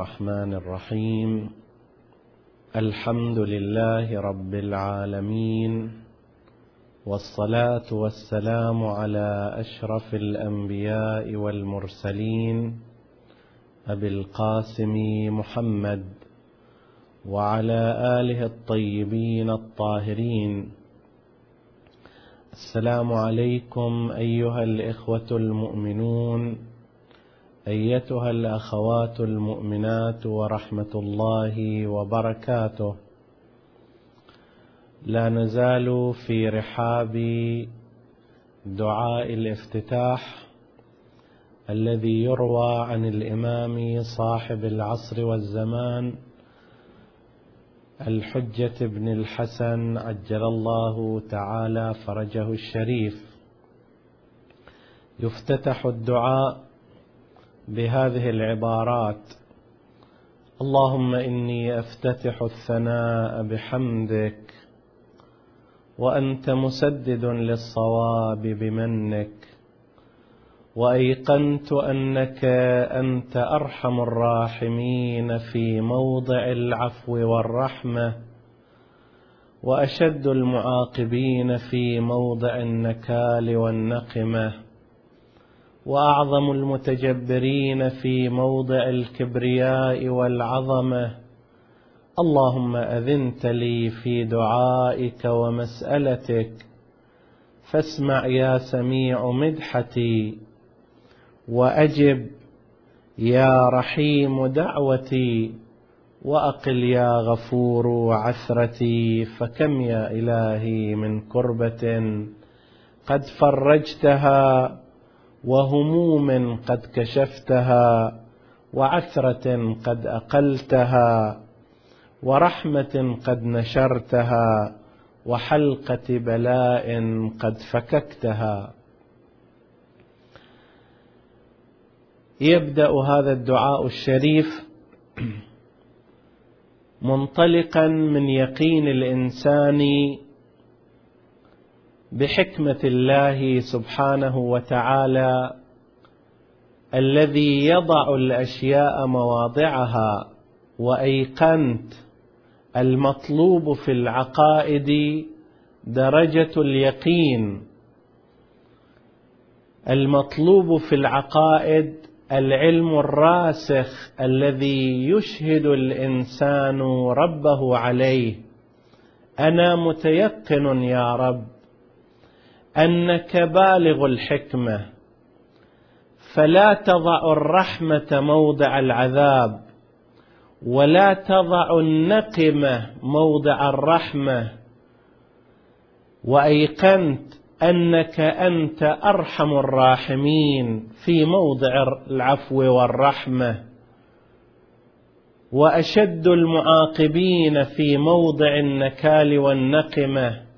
الرحمن الرحيم. الحمد لله رب العالمين. والصلاة والسلام على أشرف الأنبياء والمرسلين. أبي القاسم محمد وعلى آله الطيبين الطاهرين. السلام عليكم أيها الإخوة المؤمنون. أيتها الأخوات المؤمنات ورحمة الله وبركاته. لا نزال في رحاب دعاء الافتتاح الذي يروى عن الإمام صاحب العصر والزمان الحجة بن الحسن عجل الله تعالى فرجه الشريف. يفتتح الدعاء بهذه العبارات. اللهم إني أفتتح الثناء بحمدك وأنت مسدد للصواب بمنك وأيقنت أنك أنت أرحم الراحمين في موضع العفو والرحمة وأشد المعاقبين في موضع النكال والنقمة. وأعظم المتجبرين في موضع الكبرياء والعظمة. اللهم أذنت لي في دعائك ومسألتك. فاسمع يا سميع مدحتي. وأجب يا رحيم دعوتي. وأقل يا غفور عثرتي. فكم يا إلهي من كربة قد فرجتها. وهموم قد كشفتها وعثرة قد أقلتها ورحمة قد نشرتها وحلقة بلاء قد فككتها. يبدأ هذا الدعاء الشريف منطلقا من يقين الإنسان بحكمة الله سبحانه وتعالى الذي يضع الأشياء مواضعها وأيقنت المطلوب في العقائد درجة اليقين. المطلوب في العقائد العلم الراسخ الذي يشهد الإنسان ربه عليه. أنا متيقن يا رب أنك بالغ الحكمة فلا تضع الرحمة موضع العذاب ولا تضع النقمه موضع الرحمة. وأيقنت أنك أنت أرحم الراحمين في موضع العفو والرحمة. وأشد المعاقبين في موضع النكال والنقمة.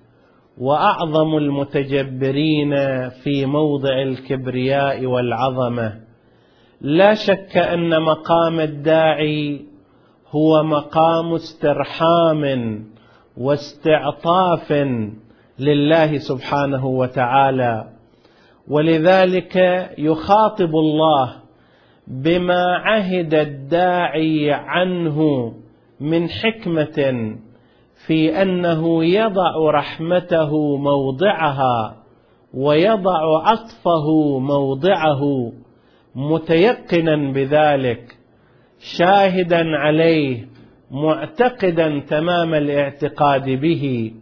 وأعظم المتجبرين في موضع الكبرياء والعظمة. لا شك أن مقام الداعي هو مقام استرحام واستعطاف لله سبحانه وتعالى. ولذلك يخاطب الله بما عهد الداعي عنه من حكمة في أنه يضع رحمته موضعها ويضع عطفه موضعه متيقنا بذلك شاهدا عليه معتقدا تمام الاعتقاد به.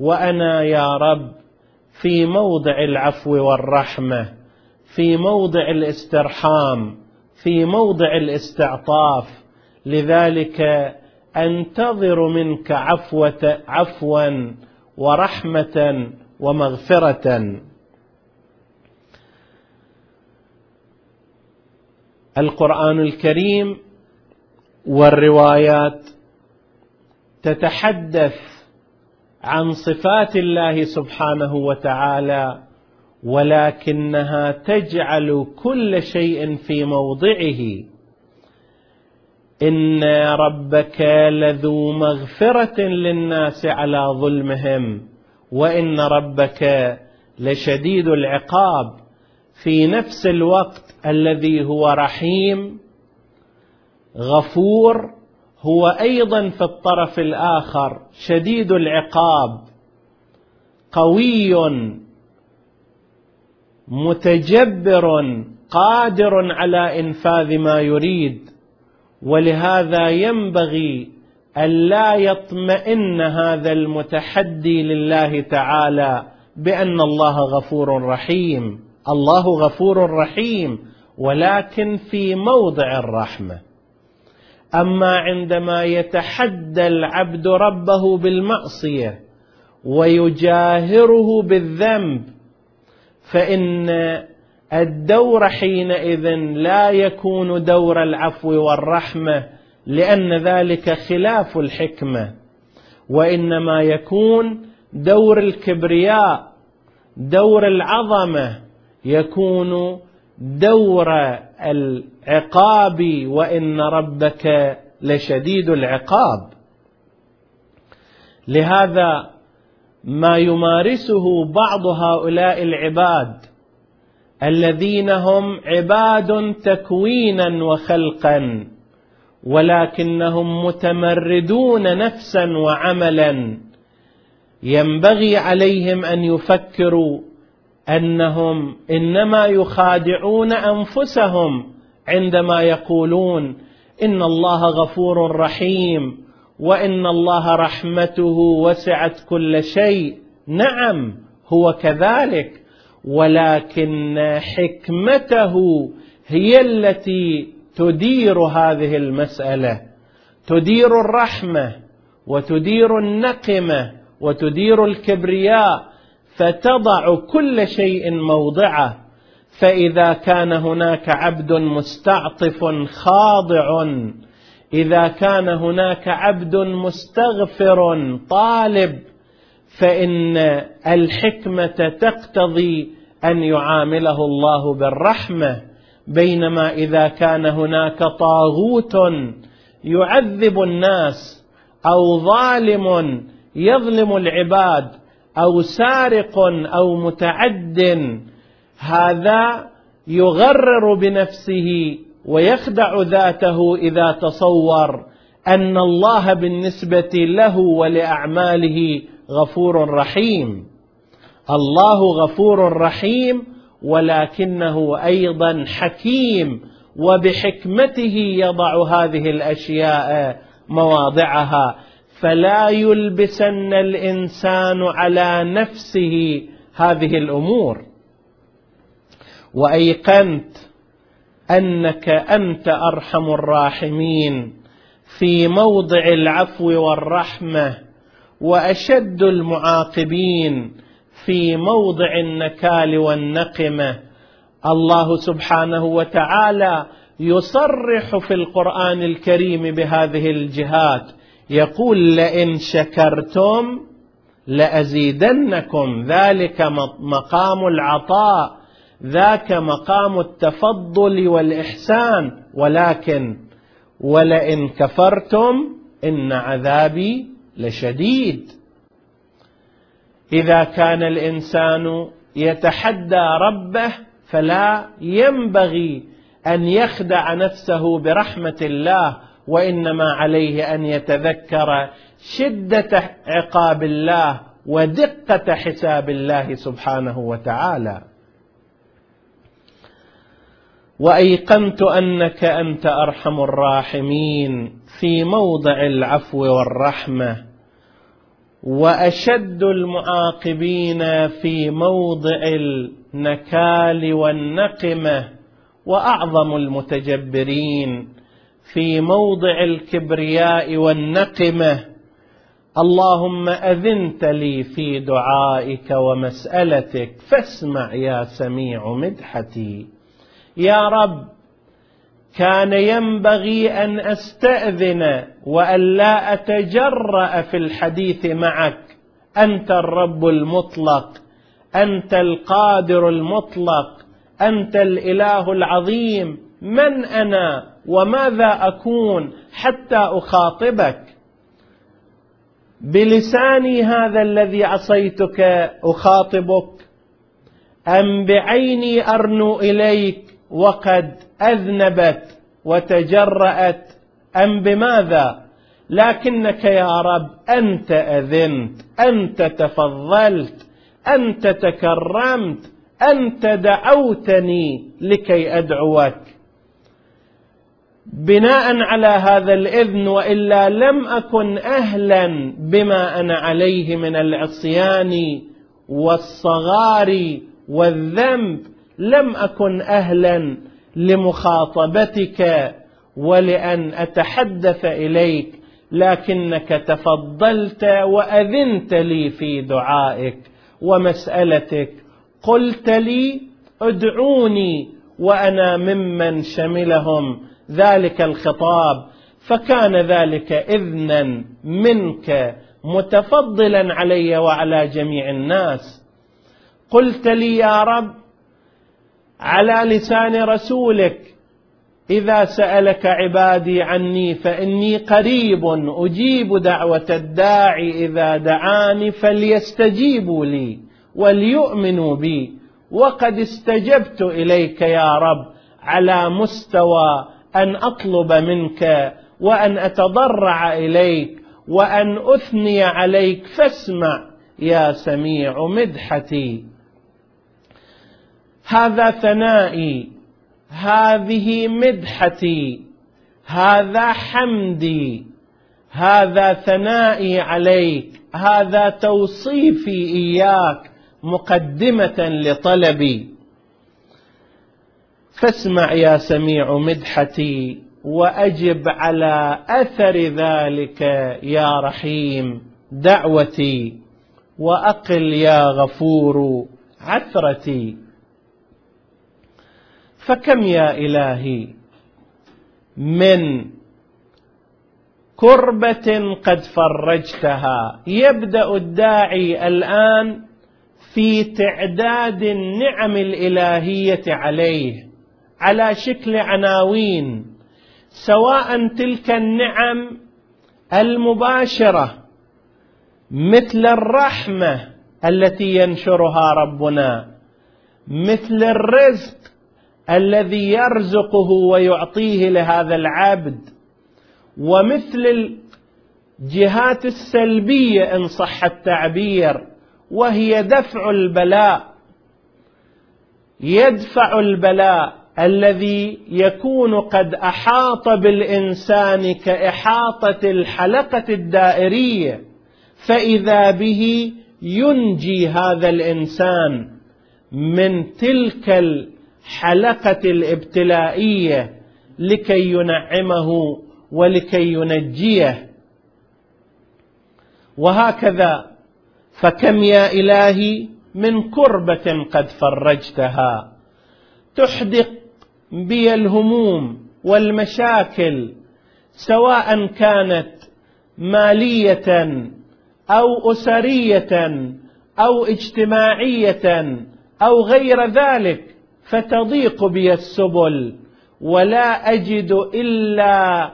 وأنا يا رب في موضع العفو والرحمة في موضع الاسترحام في موضع الاستعطاف لذلك أنتظر منك عفوة عفوا ورحمة ومغفرة. القرآن الكريم والروايات تتحدث عن صفات الله سبحانه وتعالى ولكنها تجعل كل شيء في موضعه. ان ربك لذو مغفره للناس على ظلمهم وان ربك لشديد العقاب في نفس الوقت الذي هو رحيم غفور هو أيضا في الطرف الآخر شديد العقاب قوي متجبر قادر على انفاذ ما يريد. ولهذا ينبغي الا يطمئن هذا المتحدي لله تعالى بأن الله غفور رحيم. الله غفور رحيم ولكن في موضع الرحمة. أما عندما يتحدى العبد ربه بالمعصية ويجاهره بالذنب فإن الدور حينئذ لا يكون دور العفو والرحمة لأن ذلك خلاف الحكمة. وإنما يكون دور الكبرياء دور العظمة يكون دور العقاب وإن ربك لشديد العقاب. لهذا ما يمارسه بعض هؤلاء العباد الذين هم عباد تكوينا وخلقا ولكنهم متمردون نفسا وعملا. ينبغي عليهم أن يفكروا أنهم إنما يخادعون أنفسهم عندما يقولون إن الله غفور رحيم وإن الله رحمته وسعت كل شيء. نعم هو كذلك. ولكن حكمته هي التي تدير هذه المسألة. تدير الرحمة وتدير النقمة وتدير الكبرياء فتضع كل شيء موضعه. فإذا كان هناك عبد مستعطف خاضع إذا كان هناك عبد مستغفر طالب فإن الحكمة تقتضي أن يعامله الله بالرحمة بينما إذا كان هناك طاغوت يعذب الناس أو ظالم يظلم العباد أو سارق أو متعد هذا يغرر بنفسه ويخدع ذاته إذا تصور أن الله بالنسبة له ولأعماله غفور رحيم. الله غفور رحيم ولكنه أيضا حكيم وبحكمته يضع هذه الأشياء مواضعها. فلا يلبسن الإنسان على نفسه هذه الأمور. وأيقنت أنك أنت أرحم الراحمين في موضع العفو والرحمة. وأشد المعاقبين في موضع النكال والنقمه الله سبحانه وتعالى يصرح في القرآن الكريم بهذه الجهات. يقول لئن شكرتم لأزيدنكم. ذلك مقام العطاء. ذاك مقام التفضل والإحسان. ولكن ولئن كفرتم إن عذابي لشديد. إذا كان الإنسان يتحدى ربه فلا ينبغي أن يخدع نفسه برحمة الله وإنما عليه أن يتذكر شدة عقاب الله ودقة حساب الله سبحانه وتعالى. وأيقنت أنك أنت أرحم الراحمين. في موضع العفو والرحمة وأشد المعاقبين في موضع النكال والنقمة وأعظم المتجبرين في موضع الكبرياء والنقمة. اللهم أذنت لي في دعائك ومسألتك فاسمع يا سميع مدحتي. يا رب كان ينبغي أن أستأذن والا أتجرأ في الحديث معك. أنت الرب المطلق أنت القادر المطلق أنت الإله العظيم. من أنا وماذا أكون حتى أخاطبك؟ بلساني هذا الذي عصيتك أخاطبك أم بعيني أرنو إليك؟ وقد أذنبت وتجرأت أم بماذا؟ لكنك يا رب أنت أذنت أنت تفضلت أنت تكرمت أنت دعوتني لكي أدعوك. بناء على هذا الإذن وإلا لم أكن أهلا بما أنا عليه من العصيان والصغار والذنب لم أكن أهلا لمخاطبتك ولأن أتحدث إليك لكنك تفضلت وأذنت لي في دعائك ومسألتك. قلت لي ادعوني وأنا ممن شملهم. ذلك الخطاب. فكان ذلك إذنا منك متفضلا علي وعلى جميع الناس. قلت لي يا رب على لسان رسولك. إذا سألك عبادي عني فإني قريب أجيب دعوة الداعي. إذا دعاني فليستجيبوا لي وليؤمنوا بي. وقد استجبت إليك يا رب على مستوى أن أطلب منك وأن أتضرع إليك وأن أثني عليك. فاسمع يا سميع مدحتي. هذا ثنائي هذه مدحتي هذا حمدي هذا ثنائي عليك هذا توصيفي إياك مقدمة لطلبي. فاسمع يا سميع مدحتي وأجب على أثر ذلك يا رحيم دعوتي وأقل يا غفور عثرتي. فكم يا إلهي من كربة قد فرجتها؟ يبدأ الداعي الآن في تعداد النعم الإلهية عليه على شكل عناوين سواء تلك النعم المباشرة مثل الرحمة التي ينشرها ربنا مثل الرزق الذي يرزقه ويعطيه لهذا العبد ومثل الجهات السلبية إن صح التعبير وهي دفع البلاء. يدفع البلاء الذي يكون قد أحاط بالإنسان كإحاطة الحلقة الدائرية فإذا به ينجي هذا الإنسان من تلك الحلقة الابتلائية لكي ينعمه ولكي ينجيه. وهكذا فكم يا إلهي من كربة قد فرجتها. تحدق بي الهموم والمشاكل سواء كانت مالية أو أسرية أو اجتماعية أو غير ذلك. فتضيق بي السبل ولا أجد إلا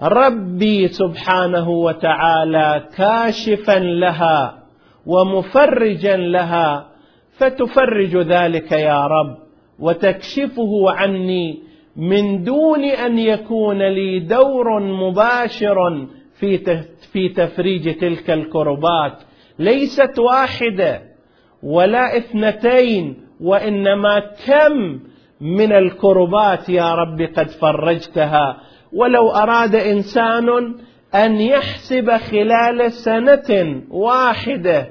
ربي سبحانه وتعالى كاشفا لها ومفرجا لها فتفرج ذلك يا رب وتكشفه عني من دون أن يكون لي دور مباشر في في تفريج تلك الكربات. ليست واحدة ولا اثنتين وإنما كم من الكربات يا رب قد فرجتها. ولو أراد إنسان أن يحسب خلال سنة واحدة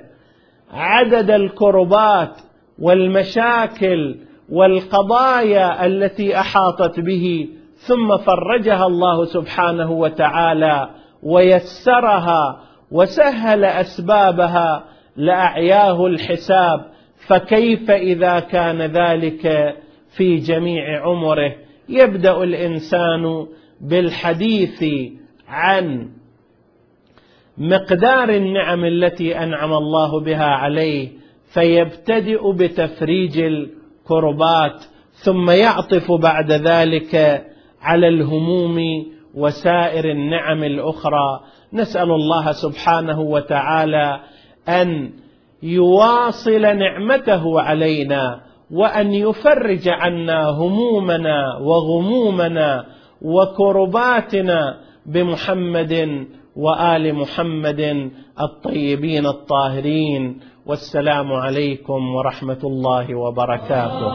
عدد الكربات والمشاكل والقضايا التي أحاطت به ثم فرجها الله سبحانه وتعالى ويسرها وسهل أسبابها لأعياه الحساب. فكيف إذا كان ذلك في جميع عمره؟ يبدأ الإنسان بالحديث عن مقدار النعم التي أنعم الله بها عليه فيبتدئ بتفريج الكربات ثم يعطف بعد ذلك على الهموم وسائر النعم الأخرى. نسأل الله سبحانه وتعالى أن يواصل نعمته علينا وأن يفرج عنا همومنا وغمومنا وكرباتنا بمحمد وآل محمد الطيبين الطاهرين. والسلام عليكم ورحمة الله وبركاته.